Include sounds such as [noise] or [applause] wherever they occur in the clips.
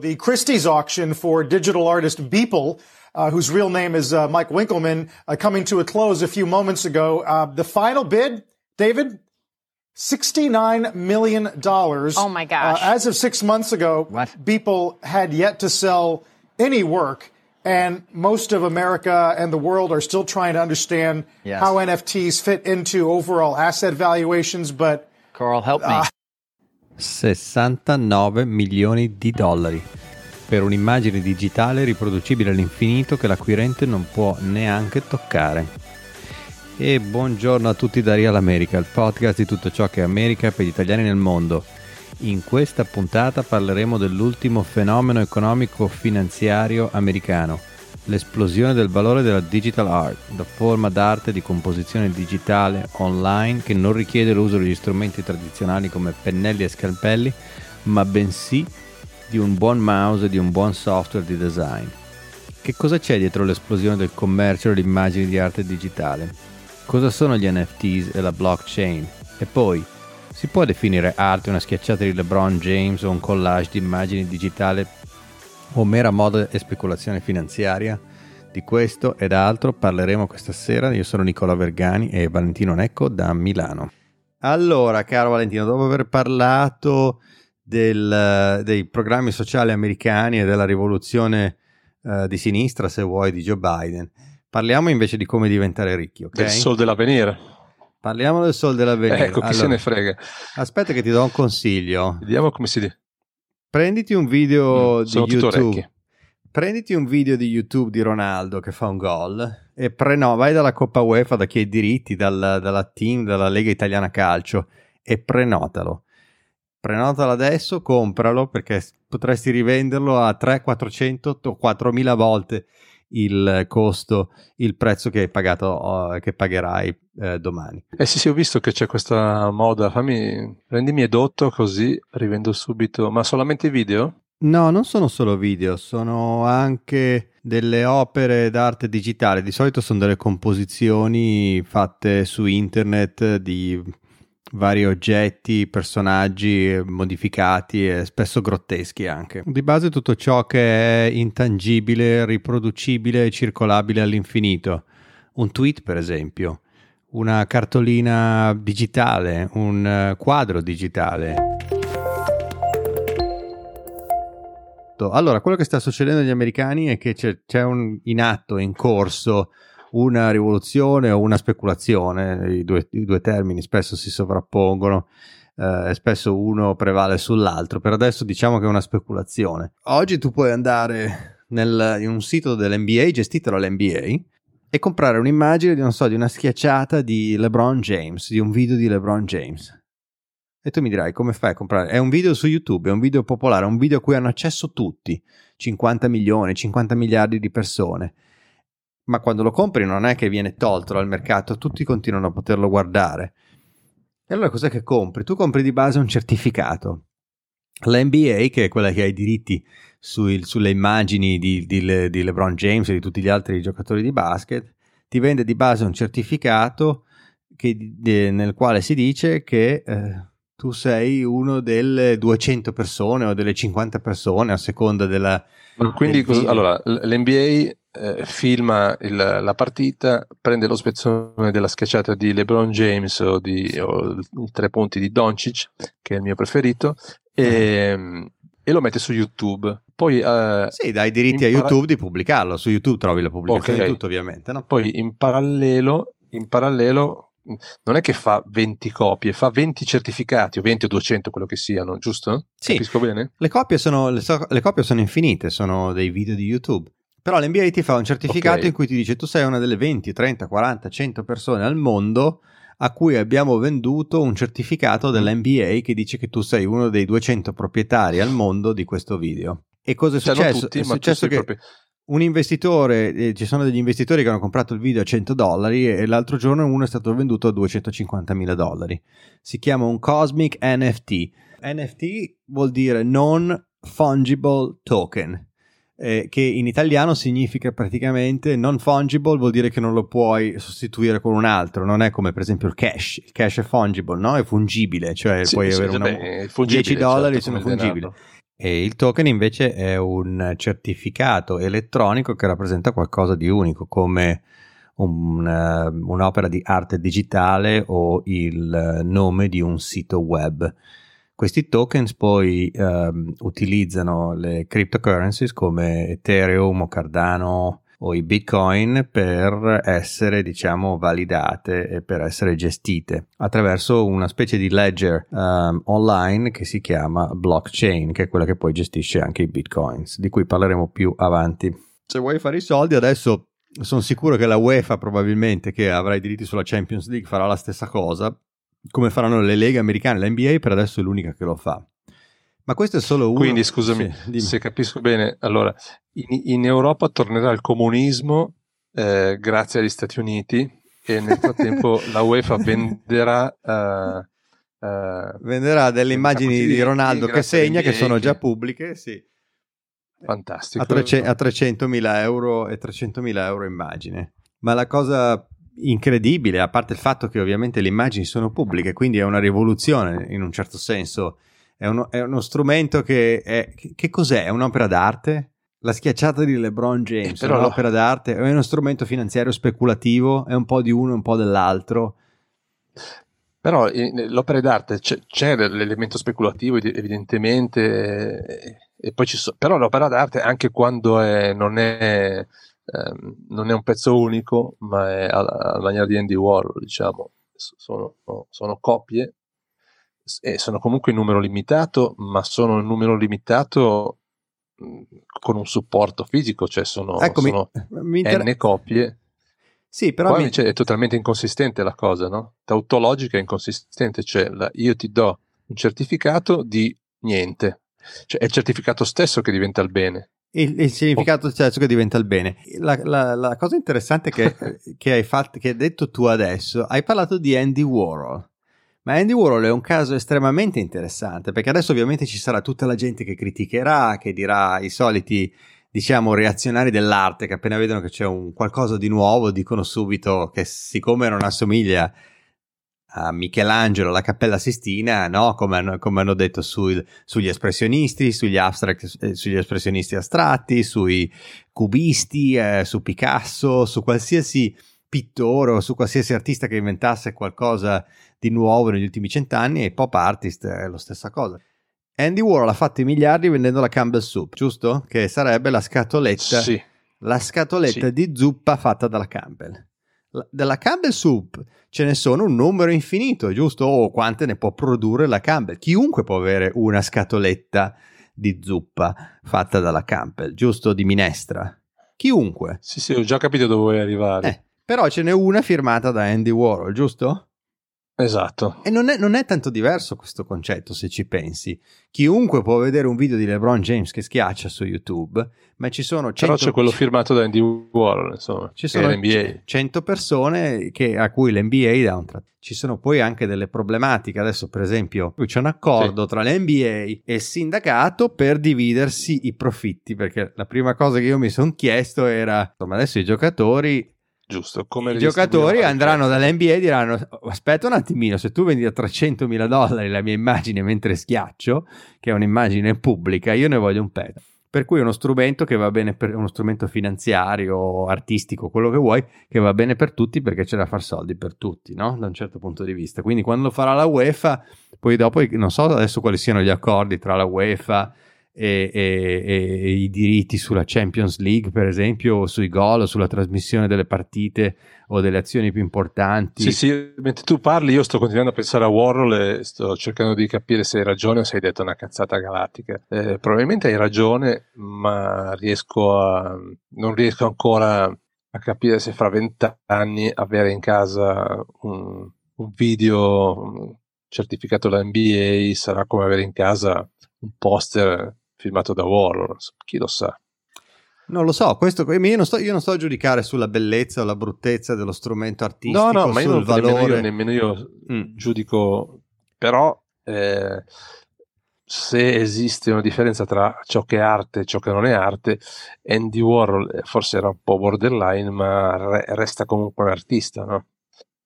The Christie's auction for digital artist Beeple, uh, whose real name is uh, Mike Winkleman, uh, coming to a close a few moments ago. Uh, the final bid, David, $69 million. Oh my gosh. Uh, as of six months ago, What? Beeple had yet to sell any work. And most of America and the world are still trying to understand Yes. how NFTs fit into overall asset valuations. But Carl, help me. 69 milioni di dollari per un'immagine digitale riproducibile all'infinito che l'acquirente non può neanche toccare. E buongiorno a tutti da Real America, il podcast di tutto ciò che è America per gli italiani nel mondo. In questa puntata parleremo dell'ultimo fenomeno economico finanziario americano, l'esplosione del valore della digital art, la forma d'arte di composizione digitale online che non richiede l'uso degli strumenti tradizionali come pennelli e scalpelli, ma bensì di un buon mouse e di un buon software di design. Che cosa c'è dietro l'esplosione del commercio delle immagini di arte digitale? Cosa sono gli NFTs e la blockchain? E poi, si può definire arte una schiacciata di LeBron James o un collage di immagini digitali o mera moda e speculazione finanziaria? Di questo ed altro parleremo questa sera. Io sono Nicola Vergani e Valentino Necco da Milano. Allora, caro Valentino, dopo aver parlato del- dei programmi sociali americani e della rivoluzione eh, di sinistra, se vuoi, di Joe Biden, parliamo invece di come diventare ricchi, ok? del sol dell'avvenire. Parliamo del sol dell'avvenire. Ecco, chi se Allora, ne frega. Aspetta che ti do un consiglio. Vediamo come si dice. Prenditi un video Mm, di YouTube. Prenditi un video di YouTube di Ronaldo che fa un gol e preno, vai dalla Coppa UEFA, da chi ha i diritti, dal- dalla team, dalla Lega Italiana Calcio e prenotalo. Prenotalo adesso, compralo perché potresti rivenderlo a 3, 400 o 4000 volte il costo, il prezzo che hai pagato, che pagherai eh, domani. Eh sì, sì, ho visto che c'è questa moda. Fammi, rendimi edotto così rivendo subito. Ma solamente video? No, non sono solo video, sono anche delle opere d'arte digitale. Di solito sono delle composizioni fatte su internet di vari oggetti, personaggi eh, modificati e spesso grotteschi anche. Di base tutto ciò che è intangibile, riproducibile e circolabile all'infinito. Un tweet, per esempio, una cartolina digitale, un eh, quadro digitale. Allora, quello che sta succedendo agli americani è che c'è, c'è un, in atto, in corso, una rivoluzione o una speculazione, i due, i due termini spesso si sovrappongono, eh, spesso uno prevale sull'altro, per adesso diciamo che è una speculazione. Oggi tu puoi andare nel- in un sito dell'NBA gestito dall'NBA e comprare un'immagine di, so, di una schiacciata di LeBron James, di un video di LeBron James. E tu mi dirai come fai a comprare? È un video su YouTube, è un video popolare, è un video a cui hanno accesso tutti, 50 milioni, 50 miliardi di persone. Ma quando lo compri non è che viene tolto dal mercato, tutti continuano a poterlo guardare. E allora cos'è che compri? Tu compri di base un certificato. L'NBA, che è quella che ha i diritti sui- sulle immagini di, di Le- di LeBron James e di tutti gli altri giocatori di basket, ti vende di base un certificato che- di- nel quale si dice che eh, tu sei uno delle 200 persone o delle 50 persone a seconda della... Ma quindi, cosa- allora, l'NBA eh, filma il- la partita, prende lo spezzone della schiacciata di LeBron James o, di, o i tre punti di Doncic, che è il mio preferito, e, e lo mette su YouTube. Poi, eh, Sì, dai diritti a Impara- YouTube di pubblicarlo. Su YouTube trovi la pubblicazione Ok. di tutto, ovviamente. No? poi in parallelo, in parallelo non è che fa 20 copie, fa 20 certificati, o 20 o 200, quello che siano, giusto? Sì. Capisco bene? Le copie, sono, le, so- le copie sono infinite, sono dei video di YouTube. Però l'NBA ti fa un certificato Ok. in cui ti dice tu sei una delle 20, 30, 40, 100 persone al mondo a cui abbiamo venduto un certificato dell'NBA che dice che tu sei uno dei 200 proprietari al mondo di questo video. E cosa è Cioè, successo? tutti, è successo che proprio- un investitore, eh, ci sono degli investitori che hanno comprato il video a 100 dollari e l'altro giorno uno è stato venduto a 250 mila dollari. Si chiama un Cosmic NFT. NFT vuol dire Non Fungible Token, eh, che in italiano significa praticamente non fungible, vuol dire che non lo puoi sostituire con un altro, non è come per esempio il cash. Il cash è fungible, no? È fungibile, cioè Sì, puoi sì, avere una, beh, fungibile, 10 dollari certo, sono fungibili. E il token invece è un certificato elettronico che rappresenta qualcosa di unico, come un, uh, un'opera di arte digitale o il nome di un sito web. Questi tokens poi uh, utilizzano le cryptocurrencies come Ethereum o Cardano o i bitcoin per essere diciamo validate e per essere gestite attraverso una specie di ledger um, online che si chiama blockchain che è quella che poi gestisce anche i bitcoins di cui parleremo più avanti. Se vuoi fare i soldi adesso sono sicuro che la UEFA probabilmente che avrà i diritti sulla Champions League farà la stessa cosa come faranno le leghe americane la NBA per adesso è l'unica che lo fa ma questo è solo uno. Quindi scusami, sì, se capisco bene, allora in, in Europa tornerà il comunismo eh, grazie agli Stati Uniti e nel frattempo la UEFA [laughs] venderà. Uh, uh, venderà delle immagini di Ronaldo che segna, che sono già pubbliche, sì. Fantastico. A, 300, a 300.000 euro e 300.000 euro immagine. Ma la cosa incredibile, a parte il fatto che ovviamente le immagini sono pubbliche, quindi è una rivoluzione in un certo senso è uno, è uno strumento che è... Che cos'è? È un'opera d'arte? La schiacciata di LeBron James eh, è un'opera d'arte? È uno strumento finanziario speculativo? È un po' di uno e un po' dell'altro? Però l'opera d'arte c'è, c'è l'elemento speculativo evidentemente, e poi ci so, però l'opera d'arte anche quando è, non, è, ehm, non, è, un pezzo unico, ma è alla, maniera di Andy Warhol, diciamo, sono, sono copie eh, sono comunque in numero limitato, ma sono in numero limitato con un supporto fisico, cioè sono, ecco, sono [laughs] mi, inter... n copie. Sì, però Poi mi... invece è totalmente inconsistente la cosa, no? Tautologica è inconsistente, cioè la, io ti do un certificato di niente, cioè è il certificato stesso che diventa il bene. Il, il significato oh. stesso che diventa il bene. La, la, la cosa interessante che, [laughs] che, hai fatto, che hai detto tu adesso, hai parlato di Andy Warhol. Ma Andy Warhol è un caso estremamente interessante perché adesso ovviamente ci sarà tutta la gente che criticherà, che dirà i soliti diciamo reazionari dell'arte che appena vedono che c'è un qualcosa di nuovo dicono subito che siccome non assomiglia a Michelangelo la Cappella Sistina, no? come, hanno, come hanno detto sul, sugli espressionisti, sugli, abstract, eh, sugli espressionisti astratti, sui cubisti, eh, su Picasso, su qualsiasi pittore o su qualsiasi artista che inventasse qualcosa di nuovo negli ultimi cent'anni e pop artist è la stessa cosa. Andy Warhol ha fatto i miliardi vendendo la Campbell Soup, giusto? Che sarebbe la scatoletta, sì. la scatoletta sì. di zuppa fatta dalla Campbell. La, della Campbell Soup ce ne sono un numero infinito, giusto? O quante ne può produrre la Campbell. Chiunque può avere una scatoletta di zuppa fatta dalla Campbell, giusto? Di minestra. Chiunque. Sì, sì, ho già capito dove vuoi arrivare. Eh, però ce n'è una firmata da Andy Warhol, giusto? Esatto. E non è, non è, tanto diverso questo concetto se ci pensi. Chiunque può vedere un video di LeBron James che schiaccia su YouTube, ma ci sono 100... Però c'è quello firmato da Andy Warhol, insomma. Ci sono NBA. 100 persone che, a cui l'NBA dà un tratto. Ci sono poi anche delle problematiche. Adesso, per esempio, c'è un accordo sì. tra l'NBA e il sindacato per dividersi i profitti. Perché la prima cosa che io mi sono chiesto era: insomma, adesso i giocatori Giusto, come I giocatori andranno dall'NBA e diranno aspetta un attimino, se tu vendi a 300 mila dollari la mia immagine mentre schiaccio, che è un'immagine pubblica, io ne voglio un pezzo. Per cui è uno strumento che va bene per uno strumento finanziario, artistico, quello che vuoi, che va bene per tutti perché c'è da far soldi per tutti, no? Da un certo punto di vista. Quindi quando lo farà la UEFA, poi dopo non so adesso quali siano gli accordi tra la UEFA e, e, e, i diritti sulla Champions League, per esempio, o sui gol, sulla trasmissione delle partite o delle azioni più importanti. Sì, sì, mentre tu parli, io sto continuando a pensare a Warhol e sto cercando di capire se hai ragione o se hai detto una cazzata galattica. Eh, probabilmente hai ragione, ma riesco a, non riesco ancora a capire se fra vent'anni avere in casa un, un video certificato da NBA sarà come avere in casa un poster filmato da Warhol, chi lo sa. Non lo so, questo, io, non sto, io non sto a giudicare sulla bellezza o la bruttezza dello strumento artistico, no, no, ma io non, valore. Nemmeno io, nemmeno io mm. giudico, però eh, se esiste una differenza tra ciò che è arte e ciò che non è arte, Andy Warhol eh, forse era un po' borderline, ma re, resta comunque un artista, no?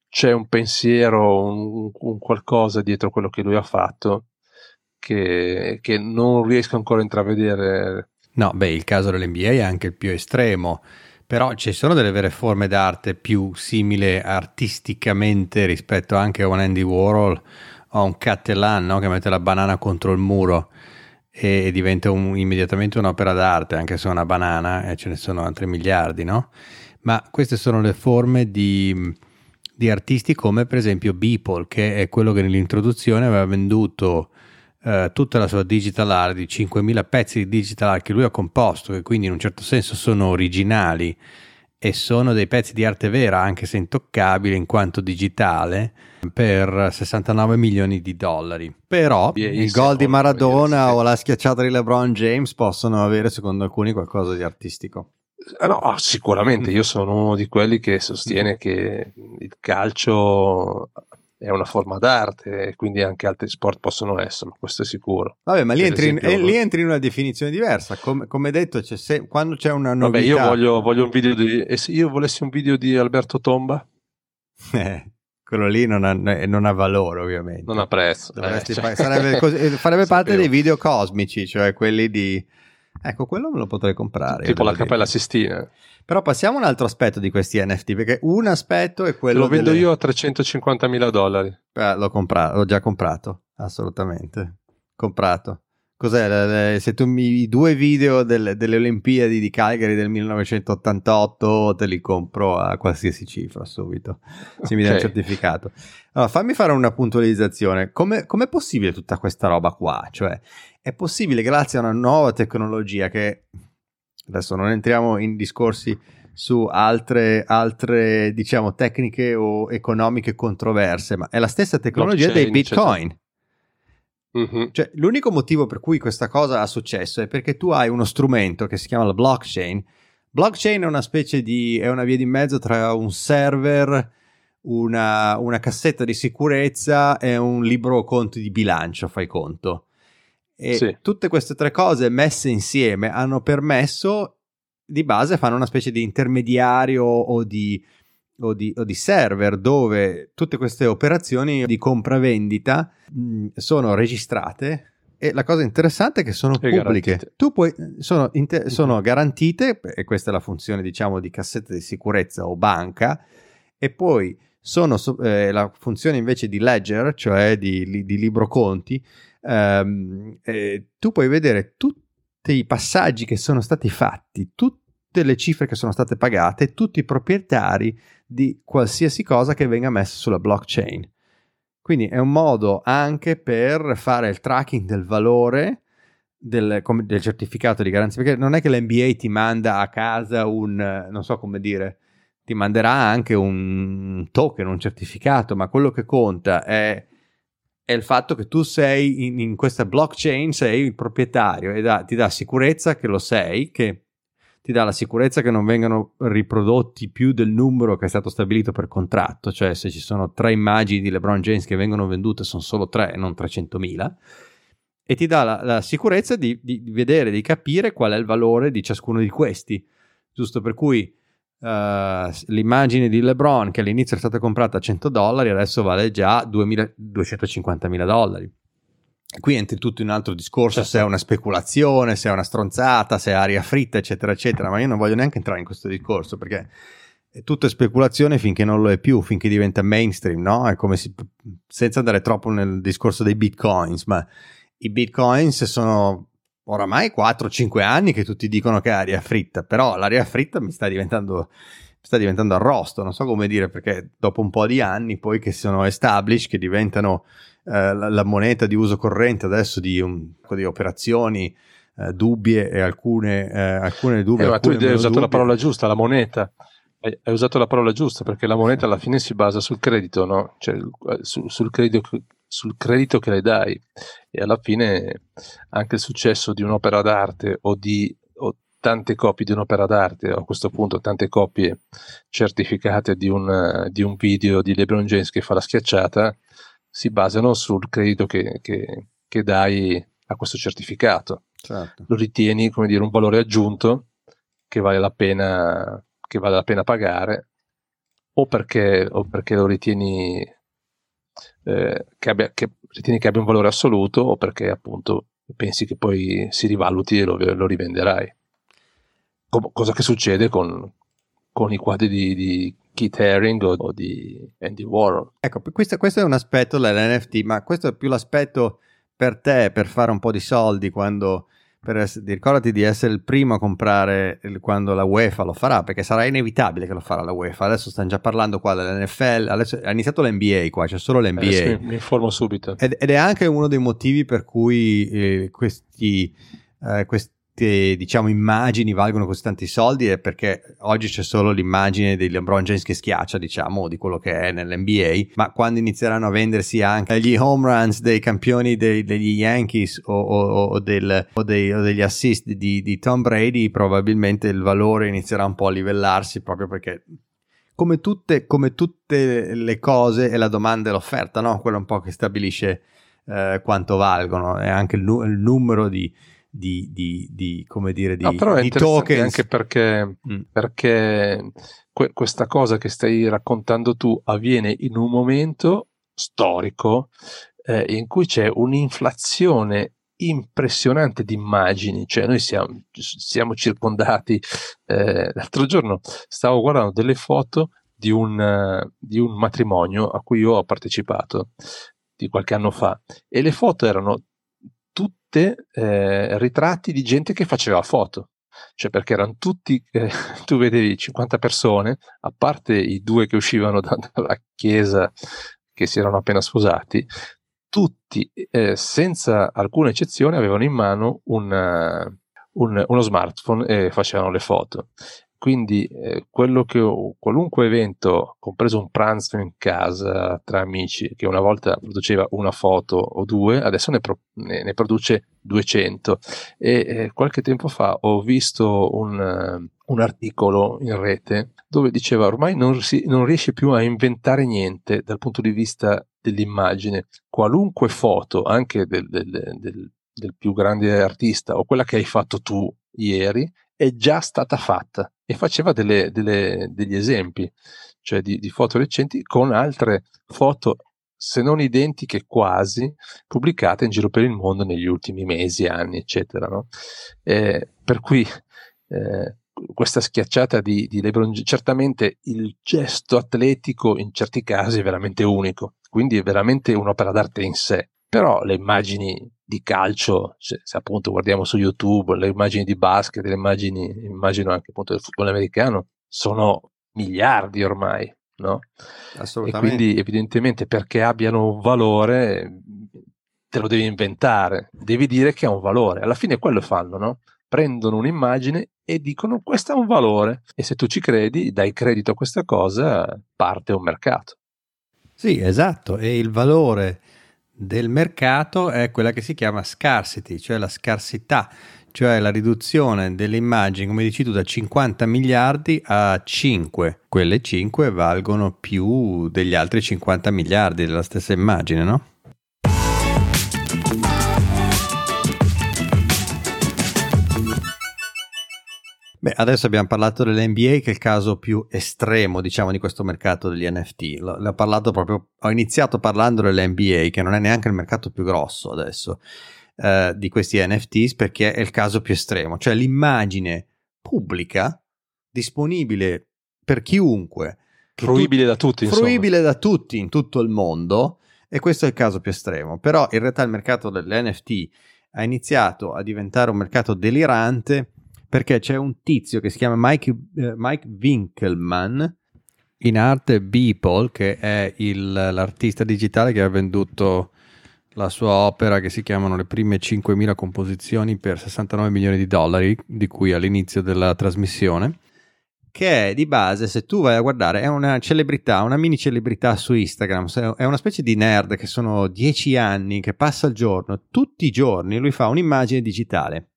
C'è un pensiero, un, un qualcosa dietro quello che lui ha fatto che, che non riesco ancora a intravedere. No, beh, il caso dell'NBA è anche il più estremo. Però ci sono delle vere forme d'arte più simili artisticamente rispetto anche a un Andy Warhol o a un Cattelan no? che mette la banana contro il muro e diventa un, immediatamente un'opera d'arte, anche se è una banana e ce ne sono altri miliardi, no? Ma queste sono le forme di, di artisti come per esempio Beeple, che è quello che nell'introduzione aveva venduto eh, tutta la sua digital art di 5.000 pezzi di digital art che lui ha composto, che quindi in un certo senso sono originali e sono dei pezzi di arte vera, anche se intoccabili in quanto digitale, per 69 milioni di dollari. Però il gol di Maradona o la schiacciata di LeBron James possono avere, secondo alcuni, qualcosa di artistico. Eh, no, sicuramente io sono uno di quelli che sostiene che il calcio è una forma d'arte e quindi anche altri sport possono esserlo, questo è sicuro. Vabbè, ma lì, entri, esempio, in, eh, lì entri, in, una definizione diversa, come, come detto, c'è se, quando c'è una novità... Vabbè, io voglio, voglio, un video di... E se io volessi un video di Alberto Tomba? [laughs] Eh, quello lì non ha, non ha, valore ovviamente. Non ha prezzo. Eh, cioè. sarebbe, così, [laughs] farebbe parte dei video cosmici, cioè quelli di... Ecco, quello me lo potrei comprare. Tipo la Cappella Sistina. Però passiamo a un altro aspetto di questi NFT, perché un aspetto è quello... Lo vendo delle... io a 350 mila dollari. Eh, l'ho, comprato, l'ho già comprato, assolutamente. Comprato. Cos'è? Se tu mi i due video delle, delle, Olimpiadi di Calgary del 1988 te li compro a qualsiasi cifra subito, se mi dai il certificato. Allora, fammi fare una puntualizzazione. Come, com'è possibile tutta questa roba qua? Cioè, è possibile grazie a una nuova tecnologia che Adesso non entriamo in discorsi su altre, altre diciamo, tecniche o economiche controverse, ma è la stessa tecnologia dei bitcoin. Mm-hmm. Cioè, l'unico motivo per cui questa cosa ha successo è perché tu hai uno strumento che si chiama la blockchain. Blockchain è una specie di, è una via di mezzo tra un server, una, una cassetta di sicurezza e un libro conto di bilancio, fai conto. E sì. tutte queste tre cose messe insieme hanno permesso, di base, fanno una specie di intermediario o di, o di, o di server dove tutte queste operazioni di compravendita mh, sono registrate e la cosa interessante è che sono e pubbliche. Tu puoi, sono, inter, sono, garantite, e questa è la funzione, diciamo, di cassetta di sicurezza o banca, e poi sono eh, la funzione invece di ledger, cioè di, di libro conti, ehm, eh, tu puoi vedere tutti i passaggi che sono stati fatti, tutte le cifre che sono state pagate, tutti i proprietari di qualsiasi cosa che venga messa sulla blockchain. Quindi è un modo anche per fare il tracking del valore del, del, certificato di garanzia, perché non è che l'NBA ti manda a casa un, non so come dire, ti manderà anche un token, un certificato, ma quello che conta è è il fatto che tu sei in, in questa blockchain, sei il proprietario e da, ti dà sicurezza che lo sei, che ti dà la sicurezza che non vengano riprodotti più del numero che è stato stabilito per contratto, cioè se ci sono tre immagini di LeBron James che vengono vendute sono solo tre e non 300.000 e ti dà la, la sicurezza di, di, vedere, di capire qual è il valore di ciascuno di questi, giusto per cui Uh, l'immagine di LeBron che all'inizio è stata comprata a 100 dollari adesso vale già 250 mila dollari qui entri tutto in un altro discorso certo. se è una speculazione se è una stronzata se è aria fritta eccetera eccetera ma io non voglio neanche entrare in questo discorso perché è tutto speculazione finché non lo è più finché diventa mainstream no? è come si, senza andare troppo nel discorso dei bitcoins ma i bitcoins sono oramai 4-5 anni che tutti dicono che è aria fritta, però l'aria fritta mi sta diventando, sta diventando arrosto, non so come dire, perché dopo un po' di anni poi che sono established, che diventano eh, la, la, moneta di uso corrente adesso di, un, di operazioni eh, dubbie e alcune, eh, alcune dubbie. Eh, ma tu hai usato dubbie. la parola giusta, la moneta. Hai, hai usato la parola giusta perché la moneta alla fine si basa sul credito, no? Cioè eh, sul, sul credito sul credito che le dai e alla fine anche il successo di un'opera d'arte o di o tante copie di un'opera d'arte o a questo punto tante copie certificate di un, di un video di LeBron James che fa la schiacciata si basano sul credito che, che, che dai a questo certificato certo. lo ritieni come dire un valore aggiunto che vale la pena, che vale la pena pagare o perché, o perché lo ritieni eh, che, abbia, che ritieni che abbia un valore assoluto o perché appunto pensi che poi si rivaluti e lo, lo rivenderai. cosa che succede con, con i quadri di, di Keith Haring o, di Andy Warhol. Ecco, questo, questo, è un aspetto dell'NFT, ma questo è più l'aspetto per te, per fare un po' di soldi quando per essere, ricordati di essere il primo a comprare quando la UEFA lo farà, perché sarà inevitabile che lo farà la UEFA. Adesso stanno già parlando qua dell'NFL, adesso ha iniziato l'NBA qua, c'è solo l'NBA. Eh, mi, mi informo subito. Ed, ed, è anche uno dei motivi per cui eh, questi, eh, questi queste diciamo immagini valgono così tanti soldi è perché oggi c'è solo l'immagine di LeBron James che schiaccia diciamo di quello che è nell'NBA ma quando inizieranno a vendersi anche gli home runs dei campioni dei, degli Yankees o, o, o, del, dei, o degli assist di, di Tom Brady probabilmente il valore inizierà un po' a livellarsi proprio perché come tutte, come tutte le cose è la domanda e l'offerta no? quello un po' che stabilisce eh, quanto valgono è anche il, nu- il numero di di, di, di, come dire, di, no, però è di tokens. Anche perché, mm. perché que- questa cosa che stai raccontando tu avviene in un momento storico eh, in cui c'è un'inflazione impressionante di immagini, cioè noi siamo, siamo circondati, eh, l'altro giorno stavo guardando delle foto di un, di un matrimonio a cui io ho partecipato di qualche anno fa e le foto erano tutte eh, ritratti di gente che faceva foto. Cioè perché erano tutti, eh, [laughs] tu vedevi 50 persone, a parte i due che uscivano da, dalla chiesa che si erano appena sposati, tutti, eh, senza alcuna eccezione, avevano in mano una, un, uno smartphone e facevano le foto. Quindi eh, quello che qualunque evento, compreso un pranzo in casa tra amici, che una volta produceva una foto o due, adesso ne, pro, ne, ne produce 200. E eh, qualche tempo fa ho visto un, uh, un, articolo in rete dove diceva ormai non, si, non riesce più a inventare niente dal punto di vista dell'immagine. Qualunque foto, anche del, del, del, del più grande artista o quella che hai fatto tu ieri, è già stata fatta e faceva delle, delle, degli esempi, cioè di, di, foto recenti con altre foto, se non identiche quasi, pubblicate in giro per il mondo negli ultimi mesi, anni, eccetera. No? Eh, per cui eh, questa schiacciata di, di LeBron, certamente il gesto atletico in certi casi è veramente unico, quindi è veramente un'opera d'arte in sé, però le immagini di calcio, se, se, appunto guardiamo su YouTube le immagini di basket, le immagini, immagino anche appunto del football americano, sono miliardi ormai, no? Assolutamente. E quindi evidentemente perché abbiano un valore te lo devi inventare, devi dire che ha un valore. Alla fine quello fanno, no? Prendono un'immagine e dicono questo ha un valore e se tu ci credi, dai credito a questa cosa, parte un mercato. Sì, esatto, e il valore del mercato è quella che si chiama scarcity, cioè la scarsità, cioè la riduzione delle immagini, come dici tu, da 50 miliardi a 5. Quelle 5 valgono più degli altri 50 miliardi della stessa immagine, no? Beh, adesso abbiamo parlato dell'NBA, che è il caso più estremo, diciamo, di questo mercato degli NFT. L- l'ho parlato proprio, ho iniziato parlando dell'NBA, che non è neanche il mercato più grosso adesso eh, di questi NFTs, perché è il caso più estremo, cioè l'immagine pubblica disponibile per chiunque, fruibile tu- da tutti, fruibile da tutti in tutto il mondo. E questo è il caso più estremo. Però in realtà il mercato dell'NFT ha iniziato a diventare un mercato delirante perché c'è un tizio che si chiama Mike, uh, Mike Winkelmann, in arte Beeple, che è il, l'artista digitale che ha venduto la sua opera che si chiamano le prime 5.000 composizioni per 69 milioni di dollari, di cui all'inizio della trasmissione, che è di base, se tu vai a guardare, è una celebrità, una mini celebrità su Instagram, è una specie di nerd che sono 10 anni, che passa il giorno, tutti i giorni lui fa un'immagine digitale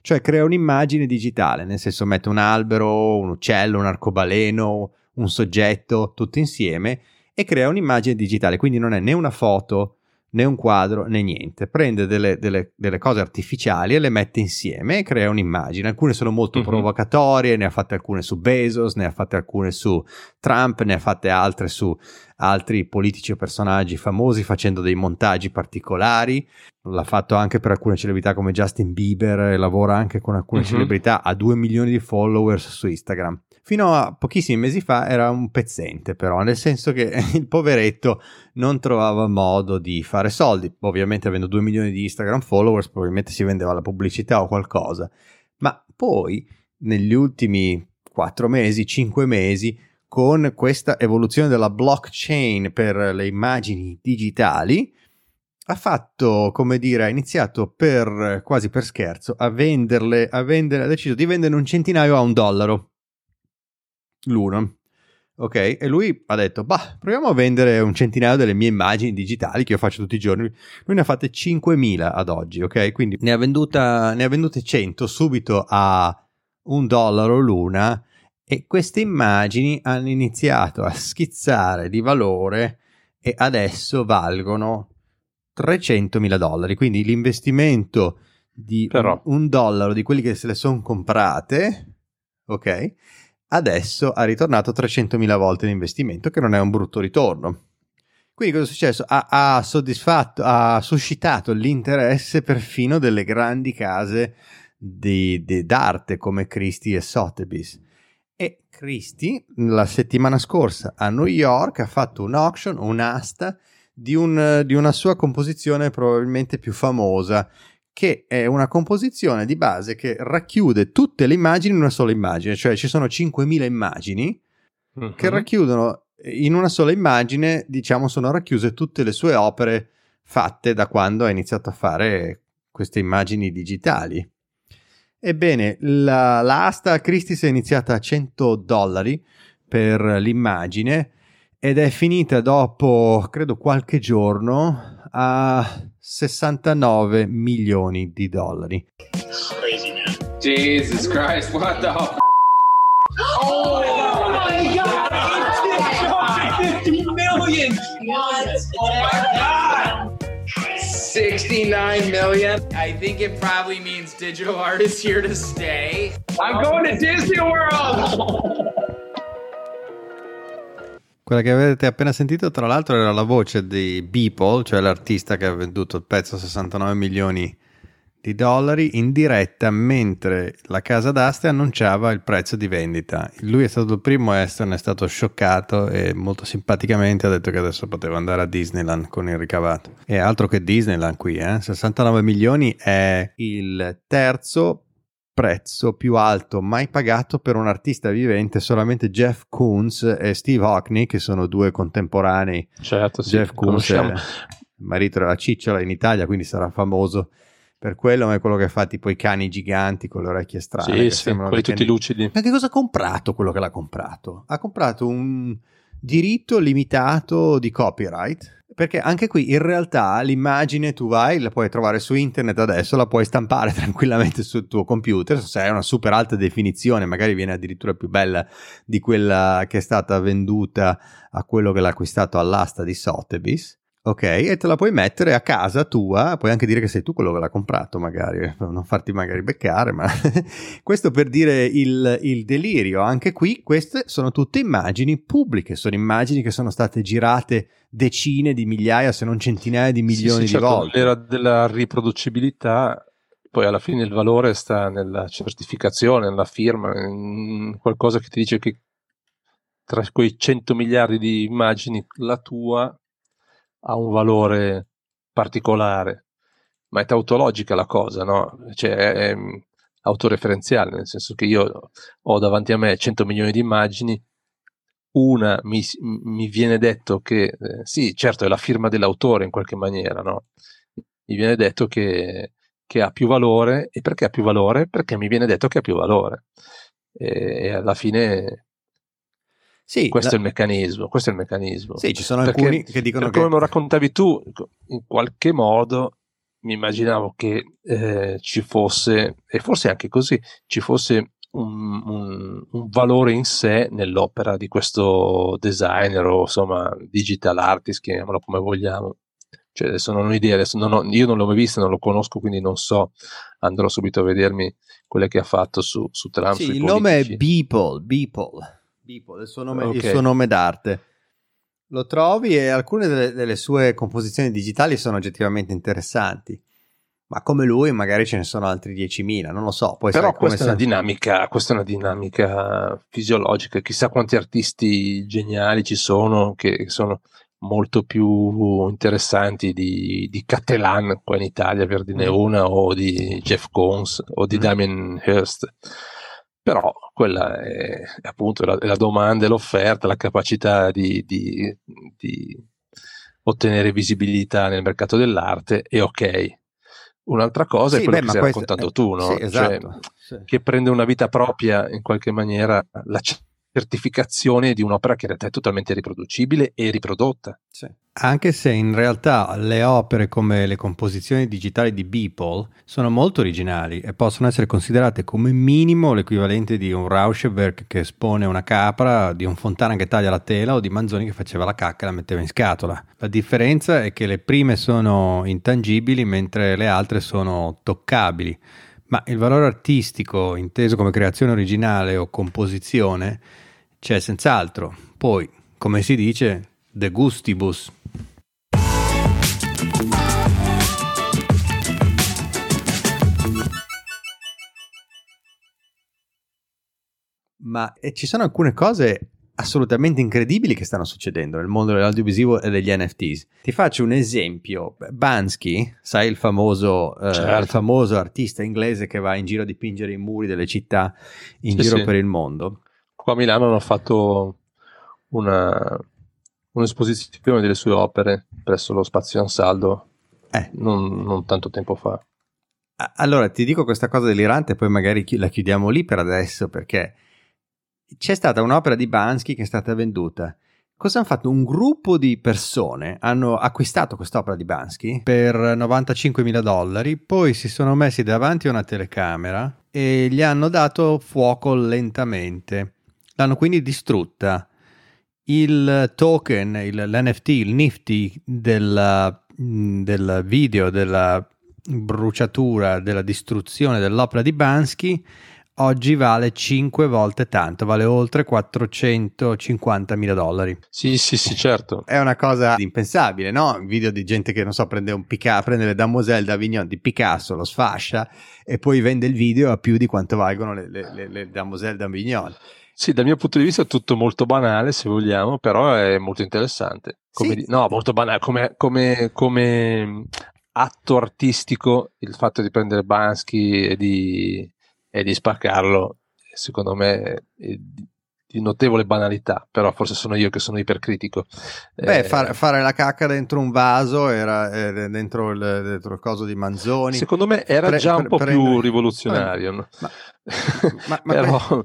cioè crea un'immagine digitale, nel senso mette un albero, un uccello, un arcobaleno, un soggetto, tutto insieme e crea un'immagine digitale, quindi non è né una foto né un quadro né niente, prende delle, delle, delle cose artificiali e le mette insieme e crea un'immagine, alcune sono molto mm-hmm. provocatorie, ne ha fatte alcune su Bezos, ne ha fatte alcune su Trump ne ha fatte altre su altri politici o personaggi famosi facendo dei montaggi particolari. L'ha fatto anche per alcune celebrità come Justin Bieber, lavora anche con alcune uh-huh. celebrità, ha 2 milioni di followers su Instagram. Fino a pochissimi mesi fa era un pezzente, però, nel senso che [laughs] il poveretto non trovava modo di fare soldi. Ovviamente, avendo 2 milioni di Instagram followers, probabilmente si vendeva la pubblicità o qualcosa. Ma poi, negli ultimi 4 mesi, 5 mesi, con questa evoluzione della blockchain per le immagini digitali, ha fatto, come dire, ha iniziato per quasi per scherzo a venderle, a vendere, ha deciso di vendere un centinaio a un dollaro l'uno. Ok, e lui ha detto, bah, proviamo a vendere un centinaio delle mie immagini digitali che io faccio tutti i giorni. Lui ne ha fatte 5.000 ad oggi, ok? Quindi ne ha, venduta, ne ha vendute 100 subito a un dollaro l'una e queste immagini hanno iniziato a schizzare di valore e adesso valgono 300 mila dollari. Quindi l'investimento di Però. un dollaro di quelli che se le sono comprate, ok? Adesso ha ritornato 300 mila volte l'investimento, che non è un brutto ritorno. Quindi cosa è successo? Ha, ha soddisfatto, ha suscitato l'interesse perfino delle grandi case di, di, d'arte come Christie e Sotheby's e Christie la settimana scorsa a New York ha fatto un auction, un'asta di, un, di una sua composizione probabilmente più famosa che è una composizione di base che racchiude tutte le immagini in una sola immagine, cioè ci sono 5.000 immagini uh-huh. che racchiudono in una sola immagine, diciamo, sono racchiuse tutte le sue opere fatte da quando ha iniziato a fare queste immagini digitali. Ebbene, la, la asta Christie's è iniziata a 100 dollari per l'immagine ed è finita dopo, credo, qualche giorno a 69 milioni di dollari. Crazy. Jesus Christ, what the f- Oh, oh my god! 50 million! What? Oh my god! 69 million. I think it probably means digital art is here to stay. I'm going to Disney World! Quella che avete appena sentito, tra l'altro, era la voce di Beeple, cioè l'artista che ha venduto il pezzo a 69 milioni di dollari in diretta mentre la casa d'aste annunciava il prezzo di vendita. Lui è stato il primo a esserne stato scioccato e molto simpaticamente ha detto che adesso poteva andare a Disneyland con il ricavato. E altro che Disneyland qui, eh? 69 milioni è il terzo prezzo più alto mai pagato per un artista vivente solamente Jeff Koons e Steve Hockney che sono due contemporanei certo sì, Jeff Koons è marito della cicciola in Italia quindi sarà famoso per quello ma è quello che fa tipo i cani giganti con le orecchie strane. Sì, sì, quelli tutti cani... lucidi. Ma che cosa ha comprato quello che l'ha comprato? Ha comprato un diritto limitato di copyright. Perché anche qui in realtà l'immagine tu vai, la puoi trovare su internet adesso, la puoi stampare [laughs] tranquillamente sul tuo computer, se hai una super alta definizione, magari viene addirittura più bella di quella che è stata venduta a quello che l'ha acquistato all'asta di Sotheby's Ok, e te la puoi mettere a casa tua, puoi anche dire che sei tu quello che l'ha comprato, magari, non farti magari beccare, ma [laughs] questo per dire il, il, delirio. Anche qui queste sono tutte immagini pubbliche, sono immagini che sono state girate decine di migliaia, se non centinaia di milioni sì, sì, di certo, volte. L'era della riproducibilità, poi alla fine il valore sta nella certificazione, nella firma, in qualcosa che ti dice che tra quei 100 miliardi di immagini la tua ha un valore particolare, ma è tautologica la cosa, no? Cioè è, è autoreferenziale, nel senso che io ho davanti a me 100 milioni di immagini, una mi, mi viene detto che, eh, sì, certo è la firma dell'autore in qualche maniera, no? Mi viene detto che, che ha più valore, e perché ha più valore? Perché mi viene detto che ha più valore. E, e alla fine sì, questo la... è il meccanismo, questo è il meccanismo. Sì, ci sono Perché, alcuni che dicono che... Come lo raccontavi tu, in qualche modo mi immaginavo che eh, ci fosse, e forse anche così, ci fosse un, un, un, valore in sé nell'opera di questo designer o insomma digital artist, chiamiamolo come vogliamo. Cioè, adesso non ho idea, adesso non ho, io non l'ho mai visto, non lo conosco, quindi non so, andrò subito a vedermi quelle che ha fatto su, su Trump. Sì, il nome è Beeple, Beeple. Beeple, il suo nome, okay. il suo nome d'arte. Lo trovi e alcune delle, delle sue composizioni digitali sono oggettivamente interessanti ma come lui magari ce ne sono altri 10.000, non lo so. Poi Però questa, è una dinamica, questa è una dinamica fisiologica, chissà quanti artisti geniali ci sono che sono molto più interessanti di, di Cattelan qua in Italia per dirne mm. una o di Jeff Koons o di mm. Damien Hirst però quella è, è appunto la, la, domanda e l'offerta la capacità di, di, di ottenere visibilità nel mercato dell'arte è ok Un'altra cosa sì, è quello beh, che stai questo, raccontando tu, no? Sì, esatto, cioè, sì. che prende una vita propria in qualche maniera la certificazione di un'opera che in realtà è totalmente riproducibile e riprodotta. Sì. Anche se in realtà le opere come le composizioni digitali di Beeple sono molto originali e possono essere considerate come minimo l'equivalente di un Rauschenberg che espone una capra, di un Fontana che taglia la tela o di Manzoni che faceva la cacca e la metteva in scatola. La differenza è che le prime sono intangibili mentre le altre sono toccabili. Ma il valore artistico, inteso come creazione originale o composizione, c'è senz'altro. Poi, come si dice, de gustibus. Ma ci sono alcune cose assolutamente incredibili che stanno succedendo nel mondo dell'audiovisivo e degli NFTs. Ti faccio un esempio. Bansky, sai il famoso, eh, certo. il famoso artista inglese che va in giro a dipingere i muri delle città in sì, giro sì. per il mondo. Qua a Milano hanno fatto una, un'esposizione delle sue opere presso lo Spazio Ansaldo eh. non, non tanto tempo fa. Allora ti dico questa cosa delirante, poi magari la chiudiamo lì per adesso perché c'è stata un'opera di Bansky che è stata venduta. Cosa hanno fatto? Un gruppo di persone hanno acquistato quest'opera di Bansky per 95 mila dollari, poi si sono messi davanti a una telecamera e gli hanno dato fuoco lentamente. L'hanno quindi distrutta. Il token, il, l'NFT, il Nifty del, del video, della bruciatura, della distruzione dell'opera di Bansky oggi vale 5 volte tanto, vale oltre 450 mila dollari. Sì, sì, sì, certo. È una cosa impensabile, no? Un video di gente che, non so, prende, un Pica- prende le Damoiselle d'Avignon di Picasso, lo sfascia e poi vende il video a più di quanto valgono le, le, le, le Damoiselle d'Avignon. Sì, dal mio punto di vista è tutto molto banale, se vogliamo, però è molto interessante. Come sì. no, molto banale, come, come, come atto artistico il fatto di prendere Bansky e di e di spaccarlo, secondo me, è di, notevole banalità, però forse sono io che sono ipercritico. Beh, eh, far, fare la cacca dentro un vaso era, era dentro, il, dentro, il, coso di Manzoni. Secondo me era pre, già un po' pre, più rivoluzionario. Ma, ma, [laughs] ma però,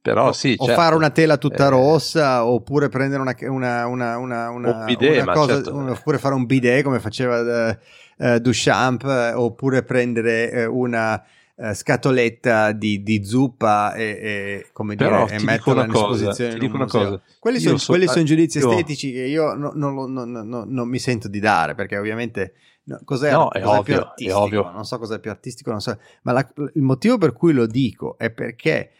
però sì, o certo. fare una tela tutta eh, rossa oppure prendere una, una, una, una, una, bidet, una cosa, certo. oppure fare un bidet come faceva uh, Duchamp oppure prendere una eh, scatoletta di, di, zuppa e, e come Però dire, e metterla in esposizione in un Cosa. Quelli, sono, so, quelli sono giudizi io... estetici che io no, no, no, non mi sento di dare perché ovviamente cos'è, no, è, cos'è ovvio, è ovvio. non so cos'è più artistico, non so, ma la, il motivo per cui lo dico è perché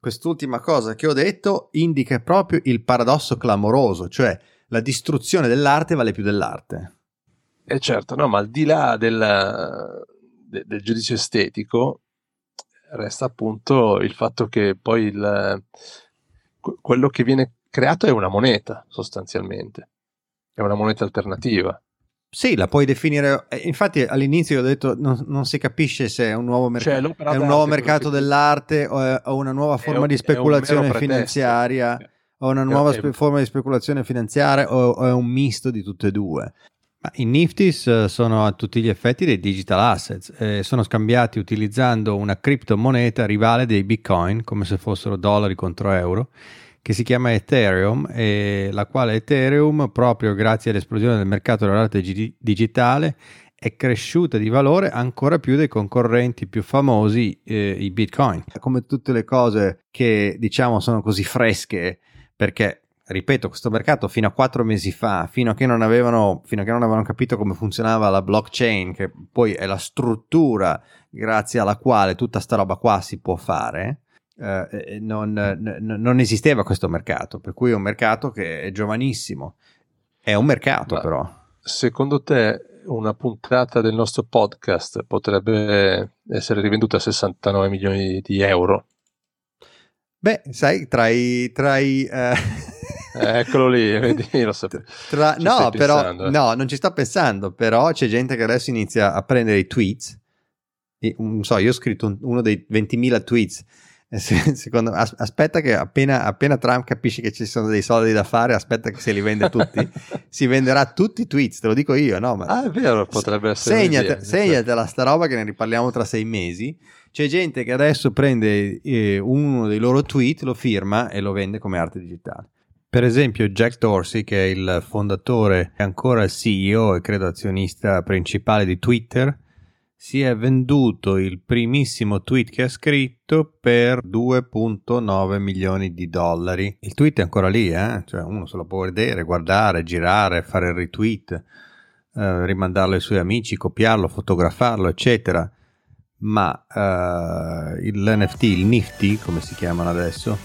quest'ultima cosa che ho detto indica proprio il paradosso clamoroso, cioè la distruzione dell'arte vale più dell'arte. E eh certo, no, ma al di là del, de, del giudizio estetico resta appunto il fatto che poi il, quello che viene creato è una moneta sostanzialmente, è una moneta alternativa. Sì, la puoi definire. Eh, infatti, all'inizio ho detto non, non si capisce se è un nuovo, merc- cioè, è un nuovo mercato dell'arte o, è, o, una nuova forma un, di speculazione finanziaria. O una nuova spe- forma di speculazione finanziaria o, o, è un misto di tutte e due. I Niftis eh, sono a tutti gli effetti dei digital assets, eh, sono scambiati utilizzando una criptomoneta rivale dei bitcoin, come se fossero dollari contro euro, che si chiama Ethereum e la quale Ethereum, proprio grazie all'esplosione del mercato dell'arte gi- digitale, è cresciuta di valore ancora più dei concorrenti più famosi, eh, i bitcoin. Come tutte le cose che diciamo sono così fresche, perché ripeto, questo mercato fino a quattro mesi fa, fino a, che non avevano, fino a che non avevano capito come funzionava la blockchain, che poi è la struttura grazie alla quale tutta sta roba qua si può fare, eh, non, n- non, esisteva questo mercato, per cui è un mercato che è giovanissimo. È un mercato Ma però. Secondo te una puntata del nostro podcast potrebbe essere rivenduta a 69 milioni di euro? Beh, sai, tra i... Tra i eh... Eccolo lì, [laughs] vedi, lo sapevo. Tra... No, però, pensando, eh. no, non ci sto pensando, però c'è gente che adesso inizia a prendere i tweets. Non so, io ho scritto un, uno dei 20.000 tweets Secondo, aspetta che appena, appena, Trump capisce che ci sono dei soldi da fare, aspetta che se li vende tutti, [laughs] si venderà tutti i tweets, te lo dico io, no? Ma ah, è vero, potrebbe essere. Segnate, segnatela sta roba che ne riparliamo tra sei mesi. C'è gente che adesso prende eh, uno dei loro tweet, lo firma e lo vende come arte digitale. Per esempio, Jack Dorsey, che è il fondatore e ancora CEO e credo azionista principale di Twitter, si è venduto il primissimo tweet che ha scritto per 2.9 milioni di dollari. Il tweet è ancora lì, eh? cioè uno se lo può vedere, guardare, girare, fare il retweet, eh, rimandarlo ai suoi amici, copiarlo, fotografarlo, eccetera. Ma eh, l'NFT, il Nifty, come si chiamano adesso,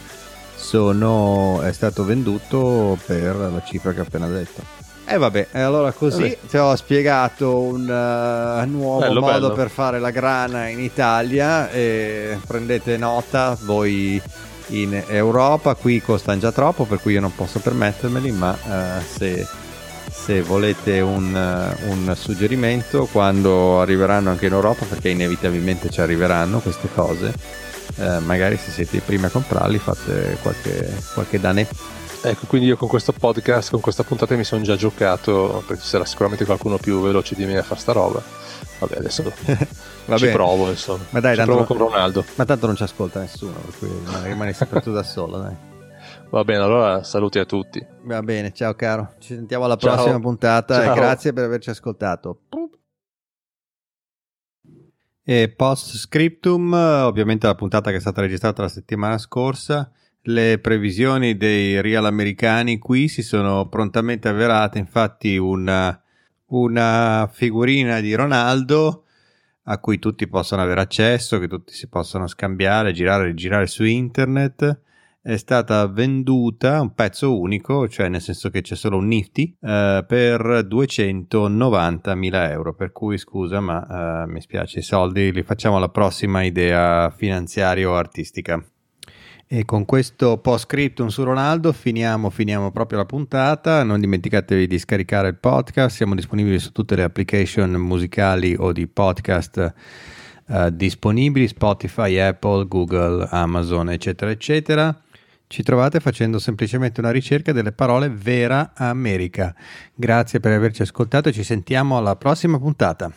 sono, è stato venduto per la cifra che ho appena detto. E eh vabbè, allora così vabbè. ti ho spiegato un uh, nuovo bello, modo bello. per fare la grana in Italia e prendete nota voi in Europa, qui costano già troppo per cui io non posso permettermeli, ma uh, se, se, volete un, uh, un, suggerimento quando arriveranno anche in Europa, perché inevitabilmente ci arriveranno queste cose, magari se siete i primi a comprarli fate qualche, qualche danetto Ecco, quindi io con questo podcast, con questa puntata mi sono già giocato, perché ci sarà sicuramente qualcuno più veloce di me a fare sta roba. Vabbè, adesso [laughs] Vabbè. ci provo, insomma. Ma dai, ci provo con Ronaldo. Ma tanto non ci ascolta nessuno, per cui rimani sempre tu da solo, dai. [laughs] Va bene, allora saluti a tutti. Va bene, ciao caro. Ci sentiamo alla ciao. prossima puntata ciao. e grazie per averci ascoltato. E post scriptum, ovviamente la puntata che è stata registrata la settimana scorsa le previsioni dei real americani qui si sono prontamente avverate, infatti una, una figurina di Ronaldo a cui tutti possono avere accesso, che tutti si possono scambiare, girare e rigirare su internet, è stata venduta un pezzo unico, cioè nel senso che c'è solo un Nifty, eh, per 290.000 euro. Per cui scusa, ma eh, mi spiace, i soldi li facciamo alla prossima idea finanziaria o artistica. E con questo post scriptum su Ronaldo finiamo, finiamo, proprio la puntata. Non dimenticatevi di scaricare il podcast. Siamo disponibili su tutte le application musicali o di podcast uh, disponibili: Spotify, Apple, Google, Amazon, eccetera, eccetera. Ci trovate facendo semplicemente una ricerca delle parole Vera America. Grazie per averci ascoltato e ci sentiamo alla prossima puntata.